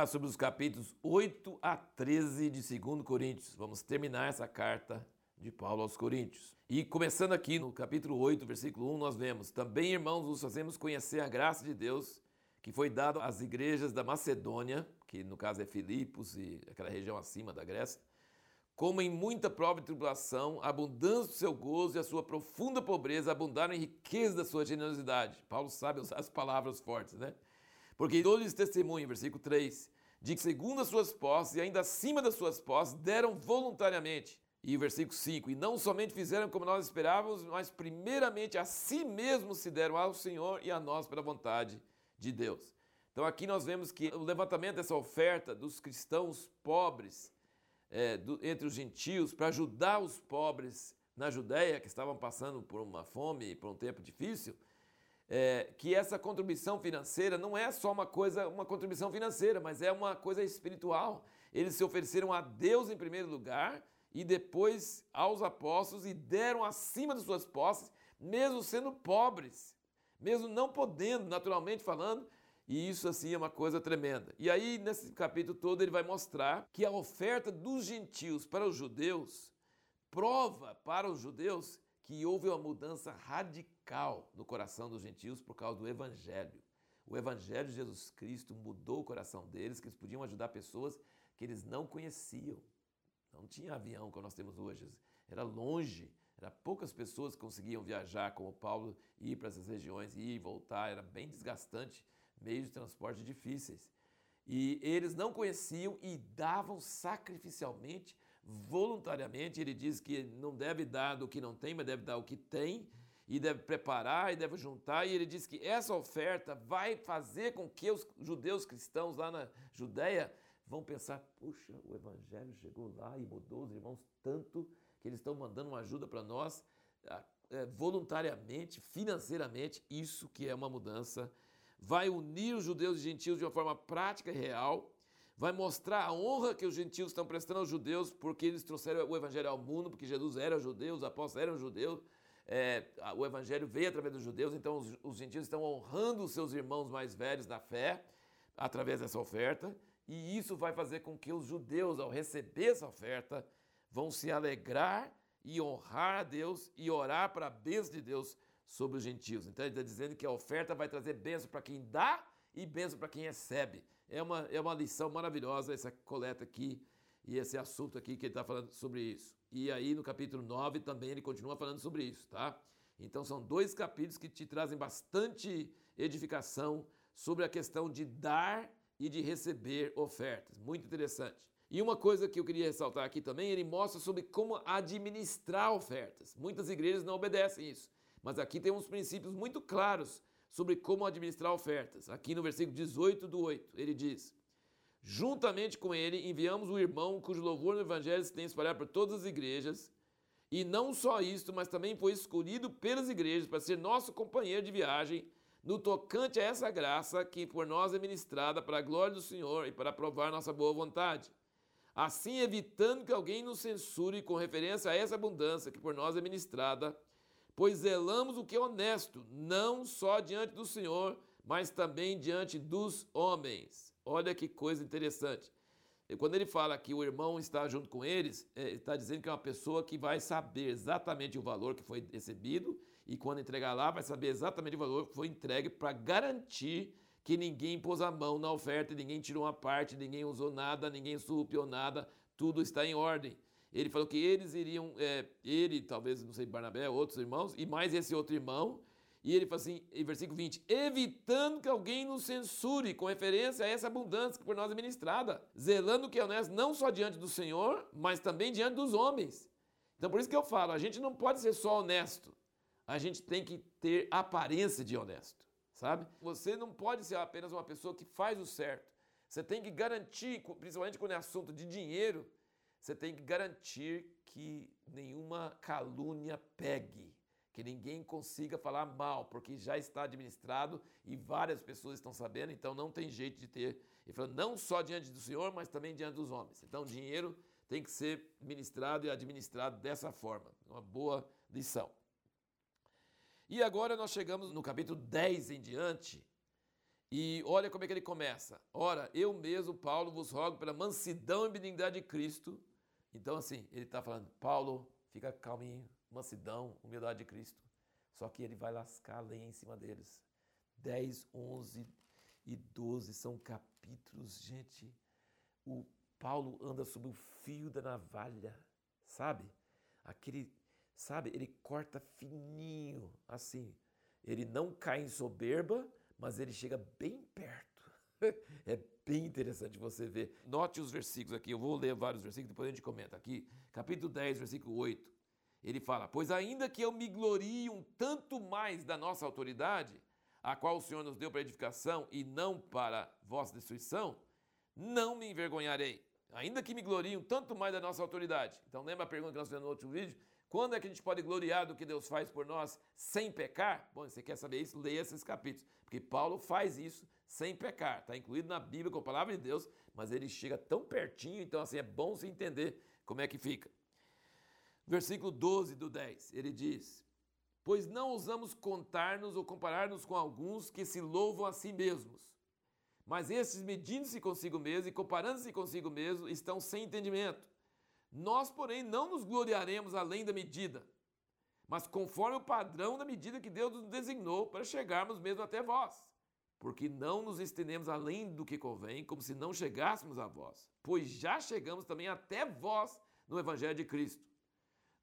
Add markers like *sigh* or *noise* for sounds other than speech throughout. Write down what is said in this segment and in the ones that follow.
falar sobre os capítulos 8 a 13 de 2 Coríntios. Vamos terminar essa carta de Paulo aos Coríntios. E começando aqui no capítulo 8, versículo 1, nós vemos: Também, irmãos, vos fazemos conhecer a graça de Deus que foi dado às igrejas da Macedônia, que no caso é Filipos e aquela região acima da Grécia, como em muita prova e tribulação, a abundância do seu gozo e a sua profunda pobreza abundaram em riqueza da sua generosidade. Paulo sabe usar as palavras fortes, né? Porque dou-lhes testemunho, versículo 3, de que segundo as suas posses e ainda acima das suas posses, deram voluntariamente. E o versículo 5, e não somente fizeram como nós esperávamos, mas primeiramente a si mesmos se deram ao Senhor e a nós pela vontade de Deus. Então aqui nós vemos que o levantamento dessa oferta dos cristãos pobres é, do, entre os gentios para ajudar os pobres na Judéia que estavam passando por uma fome, por um tempo difícil, é, que essa contribuição financeira não é só uma coisa, uma contribuição financeira, mas é uma coisa espiritual. Eles se ofereceram a Deus em primeiro lugar e depois aos apóstolos e deram acima de suas posses, mesmo sendo pobres, mesmo não podendo, naturalmente falando, e isso assim é uma coisa tremenda. E aí, nesse capítulo todo, ele vai mostrar que a oferta dos gentios para os judeus prova para os judeus que houve uma mudança radical no coração dos gentios por causa do Evangelho. O Evangelho de Jesus Cristo mudou o coração deles, que eles podiam ajudar pessoas que eles não conheciam. Não tinha avião como nós temos hoje, era longe, era poucas pessoas que conseguiam viajar como Paulo, ir para essas regiões, ir e voltar, era bem desgastante, meios de transporte difíceis. E eles não conheciam e davam sacrificialmente voluntariamente. Ele diz que não deve dar do que não tem, mas deve dar o que tem, e deve preparar e deve juntar. E ele diz que essa oferta vai fazer com que os judeus cristãos lá na Judéia vão pensar: puxa, o evangelho chegou lá e mudou os irmãos tanto que eles estão mandando uma ajuda para nós é, voluntariamente, financeiramente. Isso que é uma mudança. Vai unir os judeus e gentios de uma forma prática e real vai mostrar a honra que os gentios estão prestando aos judeus, porque eles trouxeram o evangelho ao mundo, porque Jesus era judeu, os apóstolos eram judeus, é, o evangelho veio através dos judeus, então os, os gentios estão honrando os seus irmãos mais velhos na fé, através dessa oferta, e isso vai fazer com que os judeus, ao receber essa oferta, vão se alegrar e honrar a Deus e orar para a bênção de Deus sobre os gentios. Então ele está dizendo que a oferta vai trazer bênção para quem dá e bênção para quem recebe. É uma, é uma lição maravilhosa essa coleta aqui e esse assunto aqui que ele está falando sobre isso. E aí no capítulo 9 também ele continua falando sobre isso, tá? Então são dois capítulos que te trazem bastante edificação sobre a questão de dar e de receber ofertas. Muito interessante. E uma coisa que eu queria ressaltar aqui também, ele mostra sobre como administrar ofertas. Muitas igrejas não obedecem isso, mas aqui tem uns princípios muito claros sobre como administrar ofertas. Aqui no versículo 18 do 8, ele diz: Juntamente com ele enviamos o irmão cujo louvor no evangelho se tem espalhado por todas as igrejas. E não só isto, mas também foi escolhido pelas igrejas para ser nosso companheiro de viagem no tocante a essa graça que por nós é ministrada para a glória do Senhor e para provar nossa boa vontade. Assim, evitando que alguém nos censure com referência a essa abundância que por nós é ministrada, pois zelamos o que é honesto, não só diante do Senhor, mas também diante dos homens. Olha que coisa interessante. Quando ele fala que o irmão está junto com eles, é, está dizendo que é uma pessoa que vai saber exatamente o valor que foi recebido e quando entregar lá, vai saber exatamente o valor que foi entregue para garantir que ninguém pôs a mão na oferta, ninguém tirou uma parte, ninguém usou nada, ninguém surrupiou nada, tudo está em ordem. Ele falou que eles iriam, é, ele, talvez, não sei, Barnabé, outros irmãos, e mais esse outro irmão. E ele fala assim, em versículo 20: evitando que alguém nos censure com referência a essa abundância que por nós é ministrada, zelando que é honesto não só diante do Senhor, mas também diante dos homens. Então, por isso que eu falo: a gente não pode ser só honesto, a gente tem que ter aparência de honesto, sabe? Você não pode ser apenas uma pessoa que faz o certo. Você tem que garantir, principalmente quando é assunto de dinheiro, você tem que garantir que nenhuma calúnia pegue, que ninguém consiga falar mal, porque já está administrado e várias pessoas estão sabendo, então não tem jeito de ter. Ele falou, não só diante do Senhor, mas também diante dos homens. Então, dinheiro tem que ser ministrado e administrado dessa forma. Uma boa lição. E agora nós chegamos no capítulo 10 em diante, E olha como é que ele começa. Ora, eu mesmo, Paulo, vos rogo pela mansidão e benignidade de Cristo. Então, assim, ele está falando, Paulo, fica calminho, mansidão, humildade de Cristo. Só que ele vai lascar a lei em cima deles. 10, 11 e 12 são capítulos, gente. O Paulo anda sob o fio da navalha, sabe? Aquele, sabe, ele corta fininho, assim. Ele não cai em soberba, mas ele chega bem perto. *laughs* É bem interessante você ver. Note os versículos aqui, eu vou ler vários versículos, depois a gente comenta aqui. Capítulo 10, versículo 8. Ele fala: Pois ainda que eu me glorie um tanto mais da nossa autoridade, a qual o Senhor nos deu para edificação e não para vossa destruição, não me envergonharei ainda que me gloriam tanto mais da nossa autoridade. Então lembra a pergunta que nós fizemos no outro vídeo? Quando é que a gente pode gloriar do que Deus faz por nós sem pecar? Bom, você quer saber isso? Leia esses capítulos. Porque Paulo faz isso sem pecar. Está incluído na Bíblia com a palavra de Deus, mas ele chega tão pertinho, então assim é bom se entender como é que fica. Versículo 12 do 10, ele diz: Pois não ousamos contar-nos ou comparar-nos com alguns que se louvam a si mesmos mas estes, medindo-se consigo mesmo e comparando-se consigo mesmo, estão sem entendimento. Nós, porém, não nos gloriaremos além da medida, mas conforme o padrão da medida que Deus nos designou para chegarmos mesmo até vós. Porque não nos estendemos além do que convém, como se não chegássemos a vós, pois já chegamos também até vós no Evangelho de Cristo.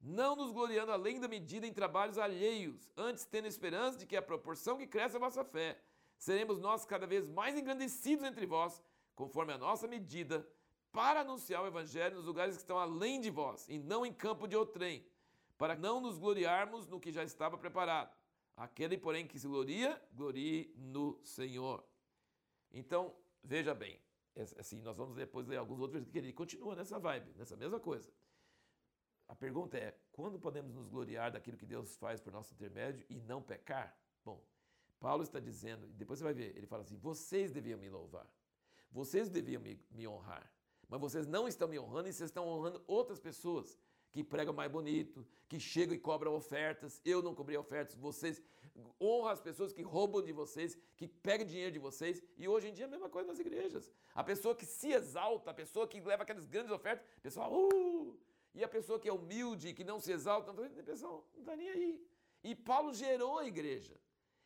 Não nos gloriando além da medida em trabalhos alheios, antes tendo esperança de que a proporção que cresce a vossa fé seremos nós cada vez mais engrandecidos entre vós, conforme a nossa medida, para anunciar o Evangelho nos lugares que estão além de vós, e não em campo de outrem, para não nos gloriarmos no que já estava preparado. Aquele, porém, que se gloria, glorie no Senhor. Então, veja bem, assim, nós vamos depois ler alguns outros que ele continua nessa vibe, nessa mesma coisa. A pergunta é: quando podemos nos gloriar daquilo que Deus faz por nosso intermédio e não pecar? Bom, Paulo está dizendo, e depois você vai ver, ele fala assim: vocês deviam me louvar, vocês deviam me, me honrar, mas vocês não estão me honrando e vocês estão honrando outras pessoas que pregam mais bonito, que chegam e cobram ofertas. Eu não cobri ofertas, vocês honram as pessoas que roubam de vocês, que pegam dinheiro de vocês. E hoje em dia é a mesma coisa nas igrejas. A pessoa que se exalta, a pessoa que leva aquelas grandes ofertas, pessoal, uh! E a pessoa que é humilde, que não se exalta, não está nem aí. E Paulo gerou a igreja.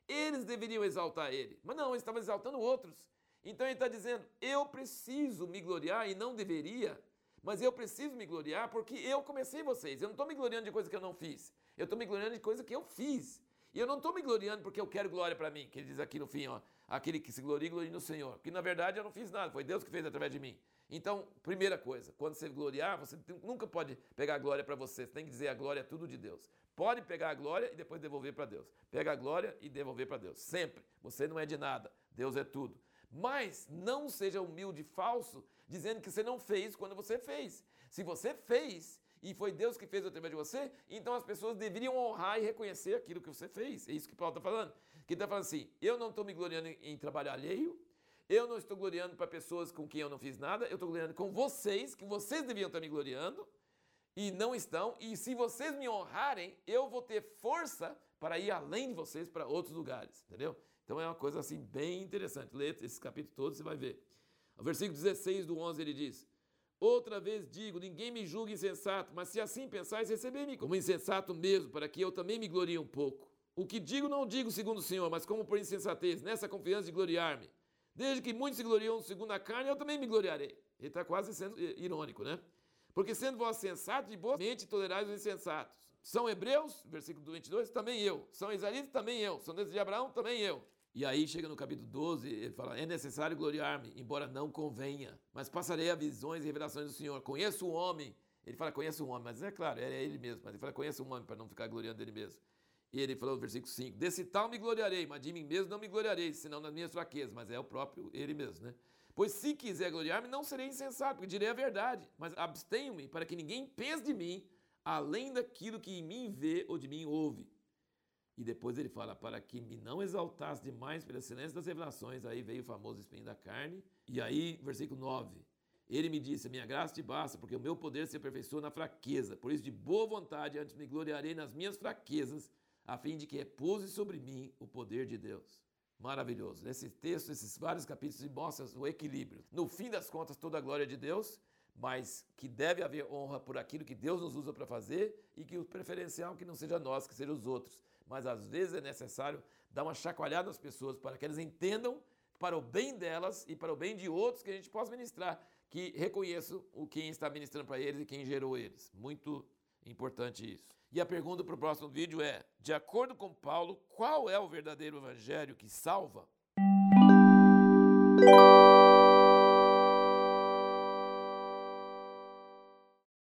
Eles deveriam exaltar ele, mas não, eles estavam exaltando outros. Então ele está dizendo: eu preciso me gloriar e não deveria, mas eu preciso me gloriar porque eu comecei vocês. Eu não estou me gloriando de coisa que eu não fiz, eu estou me gloriando de coisa que eu fiz. E eu não estou me gloriando porque eu quero glória para mim, que ele diz aqui no fim, ó, aquele que se gloria, gloria no Senhor. Que na verdade eu não fiz nada, foi Deus que fez através de mim. Então, primeira coisa, quando você gloriar, você nunca pode pegar a glória para você, você tem que dizer a glória é tudo de Deus. Pode pegar a glória e depois devolver para Deus. Pega a glória e devolver para Deus. Sempre. Você não é de nada, Deus é tudo. Mas não seja humilde e falso dizendo que você não fez quando você fez. Se você fez e foi Deus que fez através de você, então as pessoas deveriam honrar e reconhecer aquilo que você fez. É isso que Paulo está falando. Que está falando assim: eu não estou me gloriando em, em trabalho alheio, eu não estou gloriando para pessoas com quem eu não fiz nada, eu estou gloriando com vocês, que vocês deviam estar me gloriando e não estão. E se vocês me honrarem, eu vou ter força para ir além de vocês para outros lugares, entendeu? Então é uma coisa assim bem interessante. Lê esse capítulo todo, você vai ver. O versículo 16 do 11 ele diz: Outra vez digo: ninguém me julgue insensato, mas se assim pensais, recebei-me como insensato mesmo, para que eu também me glorie um pouco. O que digo, não digo segundo o Senhor, mas como por insensatez, nessa confiança de gloriar-me. Desde que muitos se gloriam segundo a carne, eu também me gloriarei. Ele está quase sendo irônico, né? Porque sendo vós sensatos, de boa mente tolerais os insensatos. São hebreus, versículo 22, também eu. São israelitas, também eu. São desde de Abraão, também eu. E aí chega no capítulo 12, ele fala: É necessário gloriar-me, embora não convenha, mas passarei a visões e revelações do Senhor. Conheço o homem. Ele fala: Conheço o homem, mas é claro, é ele mesmo. Mas ele fala: Conheço o homem, para não ficar gloriando dele mesmo. E ele falou no versículo 5: Desse tal me gloriarei, mas de mim mesmo não me gloriarei, senão nas minhas fraquezas. Mas é o próprio ele mesmo, né? Pois se quiser gloriar-me, não serei insensato, porque direi a verdade. Mas abstenho-me para que ninguém pense de mim além daquilo que em mim vê ou de mim ouve. E depois ele fala: para que me não exaltasse demais pela excelência das revelações. Aí veio o famoso espinho da carne. E aí, versículo 9. Ele me disse: Minha graça te basta, porque o meu poder se aperfeiçoa na fraqueza. Por isso, de boa vontade, antes me gloriarei nas minhas fraquezas a fim de que repouse sobre mim o poder de Deus. maravilhoso. Nesse texto, esses vários capítulos mostram o equilíbrio. No fim das contas, toda a glória é de Deus, mas que deve haver honra por aquilo que Deus nos usa para fazer e que o preferencial que não seja nós, que seja os outros. Mas às vezes é necessário dar uma chacoalhada nas pessoas para que elas entendam para o bem delas e para o bem de outros que a gente possa ministrar, que reconheçam o quem está ministrando para eles e quem gerou eles. Muito importante isso. E a pergunta para o próximo vídeo é: de acordo com Paulo, qual é o verdadeiro evangelho que salva?